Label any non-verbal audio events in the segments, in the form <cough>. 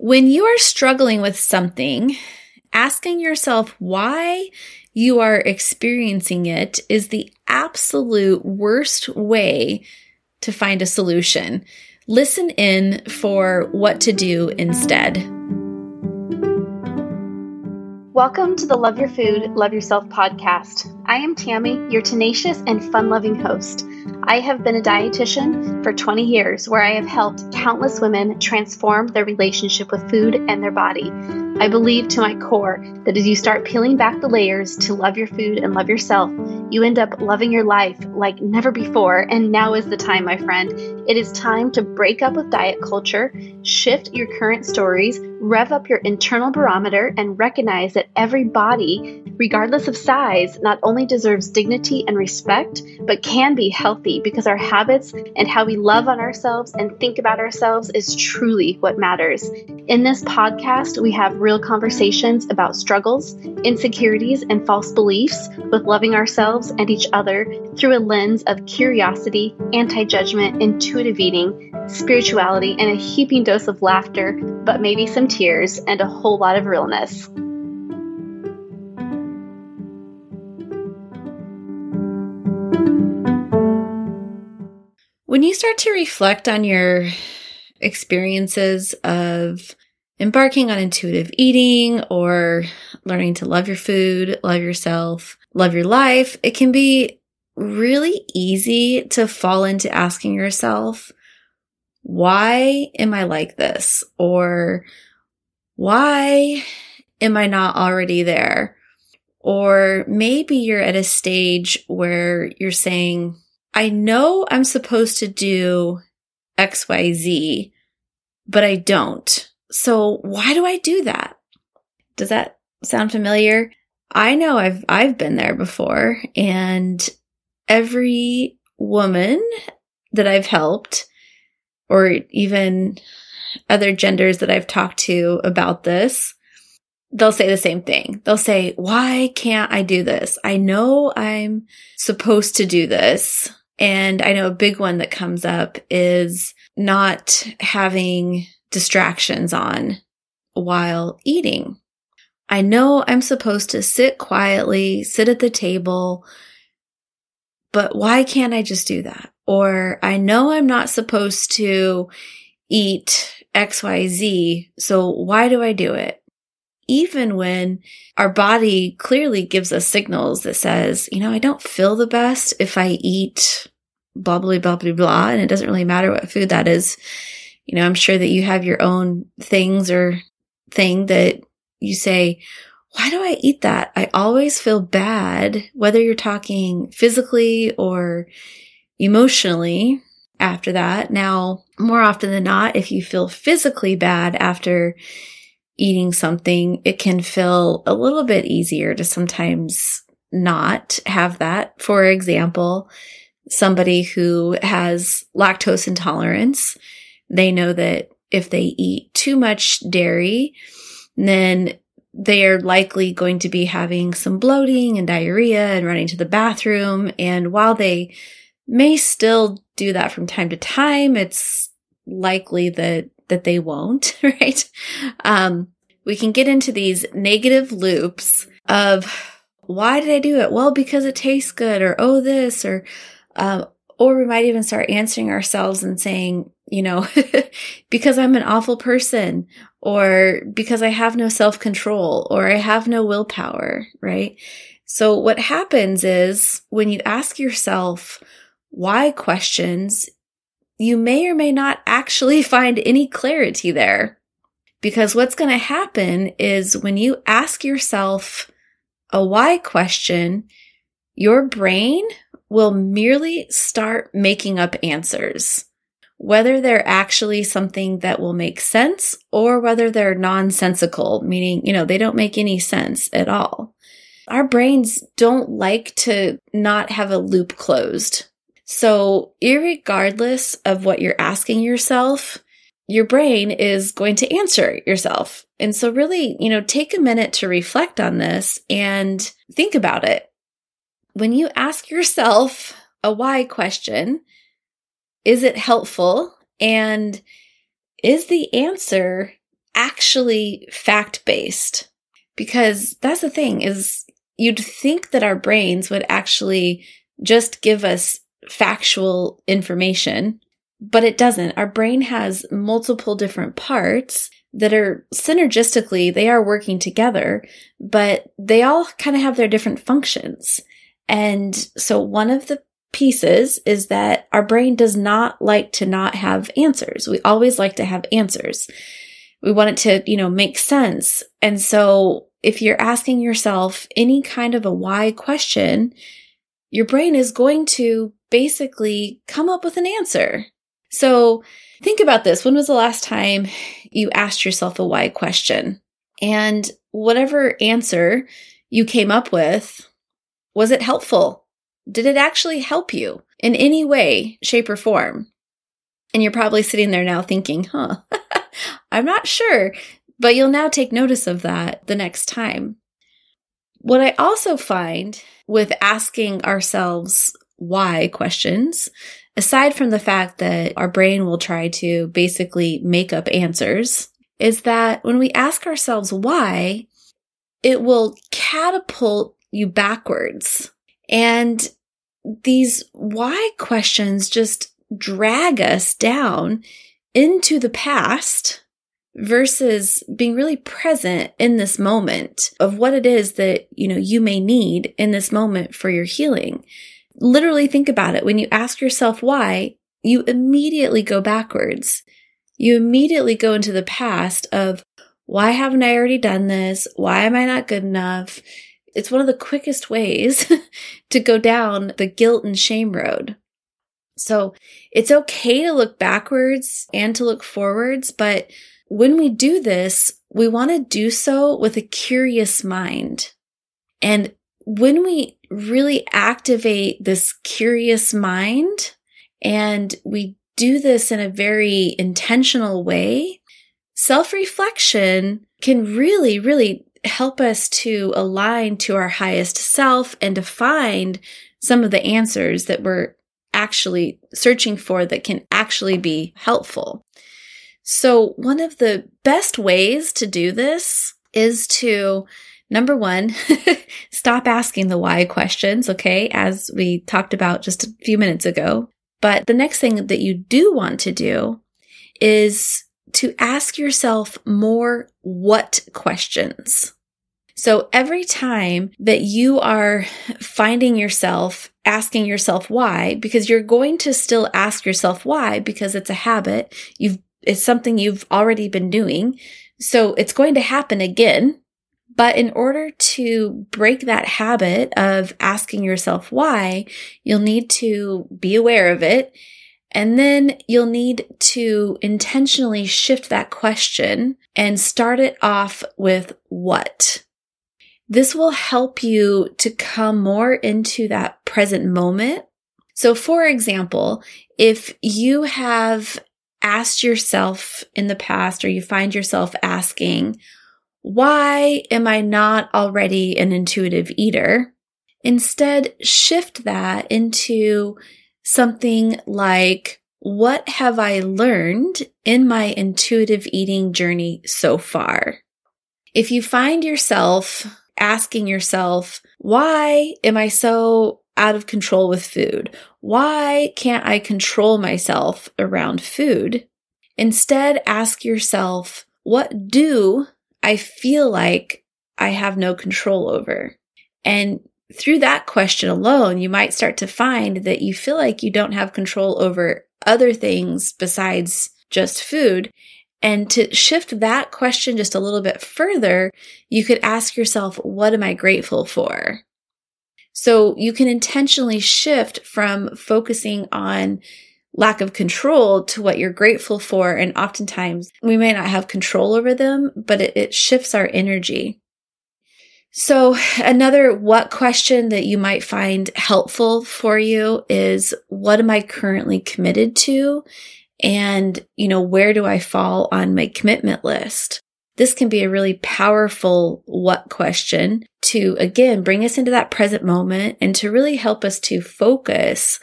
When you are struggling with something, asking yourself why you are experiencing it is the absolute worst way to find a solution. Listen in for what to do instead. Welcome to the Love Your Food, Love Yourself podcast. I am Tammy, your tenacious and fun loving host. I have been a dietitian for 20 years where I have helped countless women transform their relationship with food and their body. I believe to my core that as you start peeling back the layers to love your food and love yourself, you end up loving your life like never before. And now is the time, my friend. It is time to break up with diet culture, shift your current stories, rev up your internal barometer, and recognize that every body, regardless of size, not only deserves dignity and respect, but can be healthy because our habits and how we love on ourselves and think about ourselves is truly what matters. In this podcast, we have real conversations about struggles, insecurities, and false beliefs with loving ourselves and each other through a lens of curiosity, anti judgment, intuitive eating, spirituality, and a heaping dose of laughter, but maybe some tears and a whole lot of realness. When you start to reflect on your experiences of embarking on intuitive eating or learning to love your food, love yourself, love your life, it can be really easy to fall into asking yourself, why am I like this? Or why am I not already there? Or maybe you're at a stage where you're saying, I know I'm supposed to do XYZ, but I don't. So why do I do that? Does that sound familiar? I know I've, I've been there before and every woman that I've helped or even other genders that I've talked to about this, they'll say the same thing. They'll say, why can't I do this? I know I'm supposed to do this. And I know a big one that comes up is not having distractions on while eating. I know I'm supposed to sit quietly, sit at the table, but why can't I just do that? Or I know I'm not supposed to eat XYZ, so why do I do it? Even when our body clearly gives us signals that says, you know, I don't feel the best if I eat blah, blah, blah, blah, blah, and it doesn't really matter what food that is. You know, I'm sure that you have your own things or thing that you say, why do I eat that? I always feel bad, whether you're talking physically or emotionally after that. Now, more often than not, if you feel physically bad after eating something, it can feel a little bit easier to sometimes not have that. For example, somebody who has lactose intolerance, they know that if they eat too much dairy, then they are likely going to be having some bloating and diarrhea and running to the bathroom. And while they may still do that from time to time, it's likely that, that they won't, <laughs> right? Um, we can get into these negative loops of why did I do it? Well, because it tastes good or, oh, this or, um, or we might even start answering ourselves and saying, you know, <laughs> because I'm an awful person or because I have no self control or I have no willpower, right? So what happens is when you ask yourself why questions, you may or may not actually <laughs> find any clarity there. Because what's going to happen is when you ask yourself a why question, your brain will merely start making up answers, whether they're actually something that will make sense or whether they're nonsensical, meaning, you know, they don't make any sense at all. Our brains don't like to not have a loop closed. So, regardless of what you're asking yourself, your brain is going to answer yourself. And so, really, you know, take a minute to reflect on this and think about it when you ask yourself a why question, is it helpful? And is the answer actually fact based. Because that's the thing is you'd think that our brains would actually just give us factual information, but it doesn't. Our brain has multiple different parts that are synergistically, they are working together, but they all kind of have their different functions. And so one of the pieces is that our brain does not like to not have answers. We always like to have answers. We want it to, you know, make sense. And so if you're asking yourself any kind of a why question, your brain is going to basically come up with an answer. So think about this. When was the last time you asked yourself a why question? And whatever answer you came up with, was it helpful? Did it actually help you in any way, shape, or form? And you're probably sitting there now thinking, huh, <laughs> I'm not sure, but you'll now take notice of that the next time. What I also find with asking ourselves why questions, aside from the fact that our brain will try to basically make up answers, is that when we ask ourselves why, it will catapult you backwards. And these why questions just drag us down into the past versus being really present in this moment of what it is that, you know, you may need in this moment for your healing. Literally think about it. When you ask yourself why, you immediately go backwards. You immediately go into the past of why haven't I already done this? Why am I not good enough? It's one of the quickest ways <laughs> to go down the guilt and shame road. So it's okay to look backwards and to look forwards, but when we do this, we want to do so with a curious mind. And when we really activate this curious mind and we do this in a very intentional way, self reflection can really, really help us to align to our highest self and to find some of the answers that we're actually searching for that can actually be helpful. So one of the best ways to do this is to number one, <laughs> stop asking the why questions. Okay. As we talked about just a few minutes ago. But the next thing that you do want to do is to ask yourself more what questions. So every time that you are finding yourself asking yourself why, because you're going to still ask yourself why because it's a habit. You've it's something you've already been doing. So it's going to happen again. But in order to break that habit of asking yourself why, you'll need to be aware of it. And then you'll need to intentionally shift that question and start it off with what. This will help you to come more into that present moment. So for example, if you have asked yourself in the past or you find yourself asking, why am I not already an intuitive eater? Instead, shift that into something like, what have I learned in my intuitive eating journey so far? If you find yourself asking yourself, why am I so out of control with food? Why can't I control myself around food? Instead, ask yourself, what do I feel like I have no control over? And through that question alone, you might start to find that you feel like you don't have control over other things besides just food. And to shift that question just a little bit further, you could ask yourself, what am I grateful for? So you can intentionally shift from focusing on lack of control to what you're grateful for. And oftentimes we may not have control over them, but it, it shifts our energy. So another what question that you might find helpful for you is what am I currently committed to? And, you know, where do I fall on my commitment list? This can be a really powerful what question to again bring us into that present moment and to really help us to focus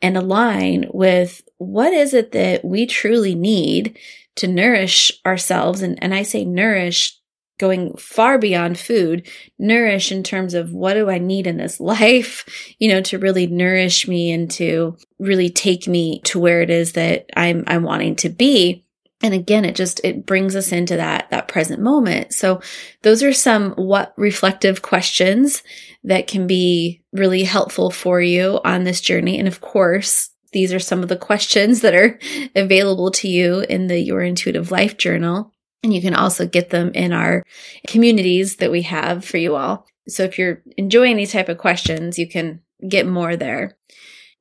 and align with what is it that we truly need to nourish ourselves. And, and I say nourish going far beyond food, nourish in terms of what do I need in this <laughs> life, you know, to really nourish me and to really take me to where it is that I'm, I'm wanting to be. And again, it just, it brings us into that, that present moment. So those are some what reflective questions that can be really helpful for you on this journey. And of course, these are some of the questions that are <laughs> available to you in the Your Intuitive Life Journal. And you can also get them in our communities that we have for you all. So if you're enjoying these type of questions, you can get more there.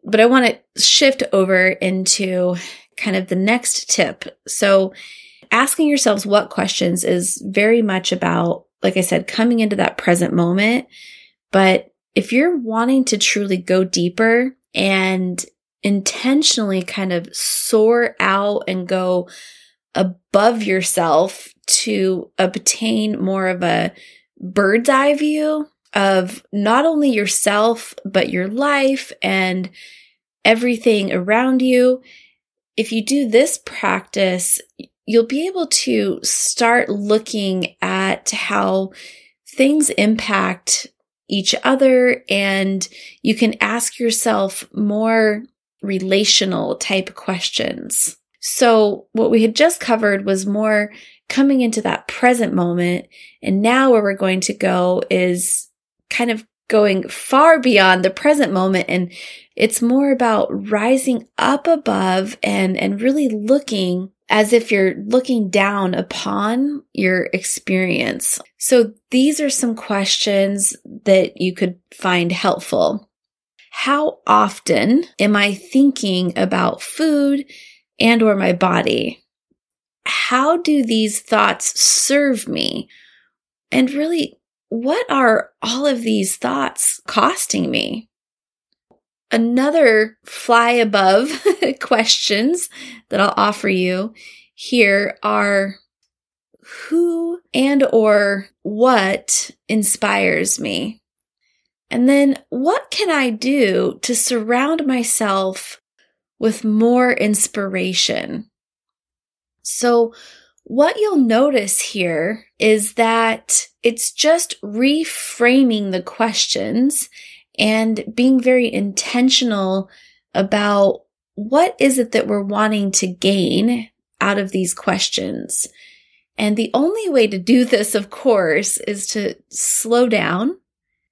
But I want to shift over into kind of the next tip. So asking yourselves what questions is very much about, like I said, coming into that present moment. But if you're wanting to truly go deeper and intentionally kind of soar out and go above yourself to obtain more of a bird's eye view of not only yourself, but your life and everything around you. If you do this practice, you'll be able to start looking at how things impact each other and you can ask yourself more relational type questions. So what we had just covered was more coming into that present moment. And now where we're going to go is kind of going far beyond the present moment. And it's more about rising up above and, and really looking as if you're looking down upon your experience. So these are some questions that you could find helpful. How often am I thinking about food and or my body. How do these thoughts serve me? And really, what are all of these thoughts costing me? Another fly above <laughs> questions that I'll offer you here are who and or what inspires me? And then what can I do to surround myself with more inspiration. So, what you'll notice here is that it's just reframing the questions and being very intentional about what is it that we're wanting to gain out of these questions. And the only way to do this, of course, is to slow down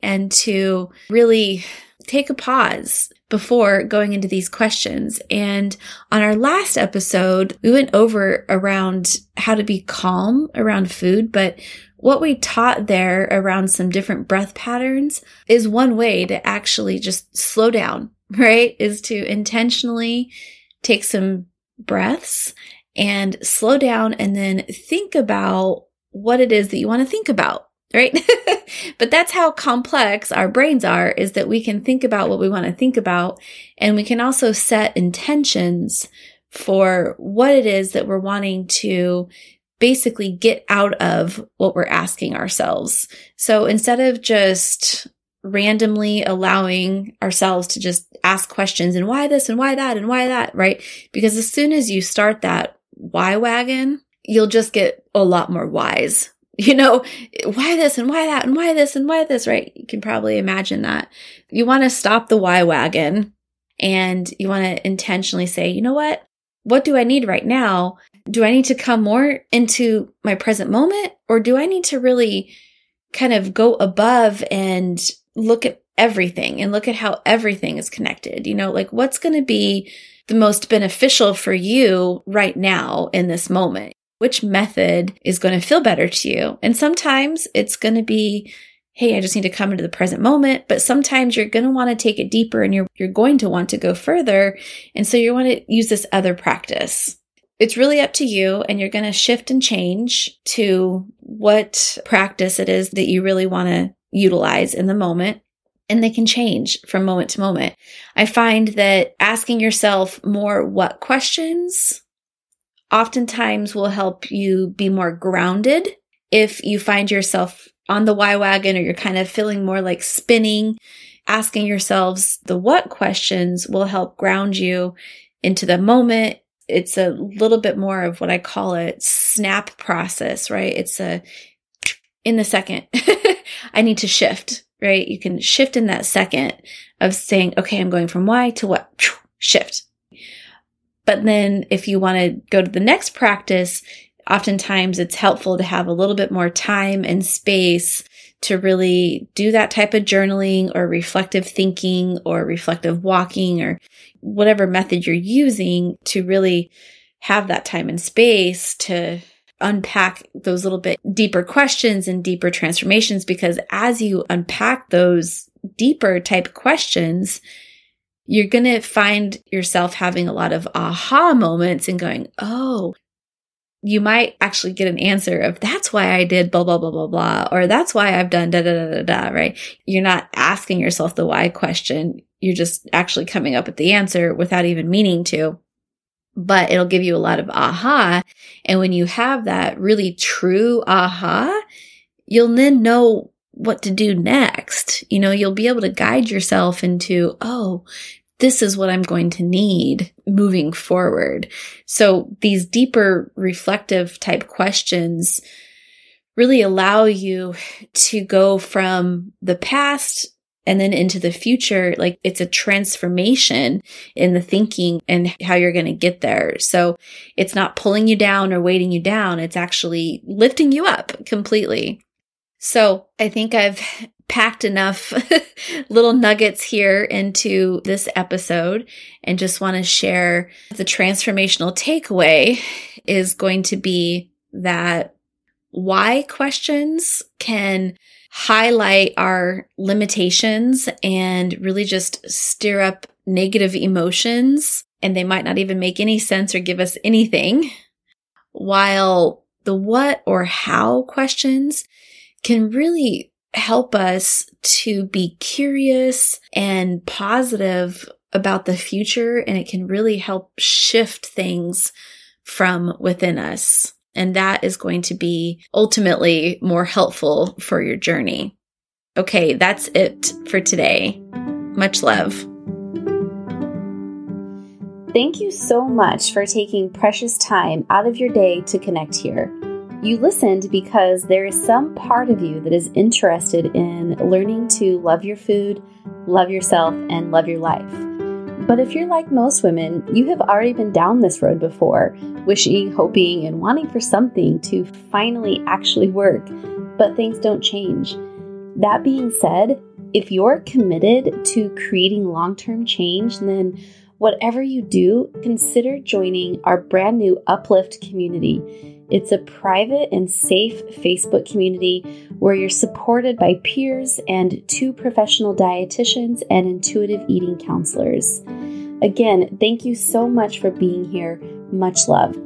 and to really take a pause before going into these questions. And on our last episode, we went over around how to be calm around food, but what we taught there around some different breath patterns is one way to actually just slow down, <laughs> right? Is to intentionally take some breaths and slow down and then think about what it is that you want to think about right? <laughs> but that's how complex our brains are is that we can think about what we want to think about and we can also set intentions for what it is that we're wanting to basically get out of what we're asking ourselves. So instead of just randomly allowing ourselves to just ask questions and why this and why that and why that, right? Because as soon as you start that why wagon, you'll just get a lot more wise <laughs> you know, why this and why that and why this and why this, right? You can probably imagine that. You want to stop the why wagon and you want to intentionally say, you know what? What do I need right now? Do I need to come more into my present moment or do I need to really kind of go above and look at everything and look at how everything is connected? You know, like what's going to be the most beneficial for you right now in this moment? Which method is going to feel better to you. And sometimes it's going to be, Hey, I just need to come into the present moment. But sometimes you're going to want to take it deeper and you're, you're going to want to go further. And so you want to use this other practice. It's really up to you and you're going to shift and change to what practice it is that you really want to utilize in the moment and they can change from moment to moment. I find that asking yourself more what questions oftentimes will help you be more grounded if you find yourself on the why wagon or you're kind of feeling more like spinning. asking yourselves the what questions will help ground you into the moment. It's a little bit more of what I call a snap process, right? It's a in the second. <laughs> I need to shift, right? You can shift in that second of saying, okay, I'm going from why to what? Shift. But then if you want to go to the next practice, oftentimes it's helpful to have a little bit more time and space to really do that type of journaling or reflective thinking or reflective walking or whatever method you're using to really have that time and space to unpack those little bit deeper questions and deeper transformations because as you unpack those deeper type questions, you're going to find yourself having a lot of aha moments and going, Oh, you might actually get an answer of that's why I did blah, blah, blah, blah, blah, or that's why I've done da, da, da, da, da, right? You're not asking yourself the why question. You're just actually coming up with the answer without even meaning to, but it'll give you a lot of aha. And when you have that really true aha, you'll then know what to do next. You know, you'll be able to guide yourself into, oh, this is what I'm going to need moving forward. So these deeper reflective type questions really allow you to go from the past and then into the future. Like it's a transformation in the thinking and how you're going to get there. So it's not pulling you down or weighting you down. It's actually lifting you up completely. So I think I've <laughs> packed enough <laughs> little nuggets here into this episode and just want to share the transformational takeaway is going to be that why questions can highlight our limitations and really just stir up negative emotions and they might not even make any sense or give us anything. While the what or how questions can really help us to be curious and positive about the future. And it can really help shift things from within us. And that is going to be ultimately more helpful for your journey. Okay, that's it for today. Much love. Thank you so much for taking precious time out of your day to connect here. You listened because there is some part of you that is interested in learning to love your food, love yourself, and love your life. But if you're like most women, you have already been down this road before, wishing, hoping, and wanting for something to finally actually work, but things don't change. That being said, if you're committed to creating long term change, then whatever you do, consider joining our brand new Uplift community. It's a private and safe Facebook community where you're supported by peers and two professional dietitians and intuitive eating counselors. Again, thank you so much for being here. Much love.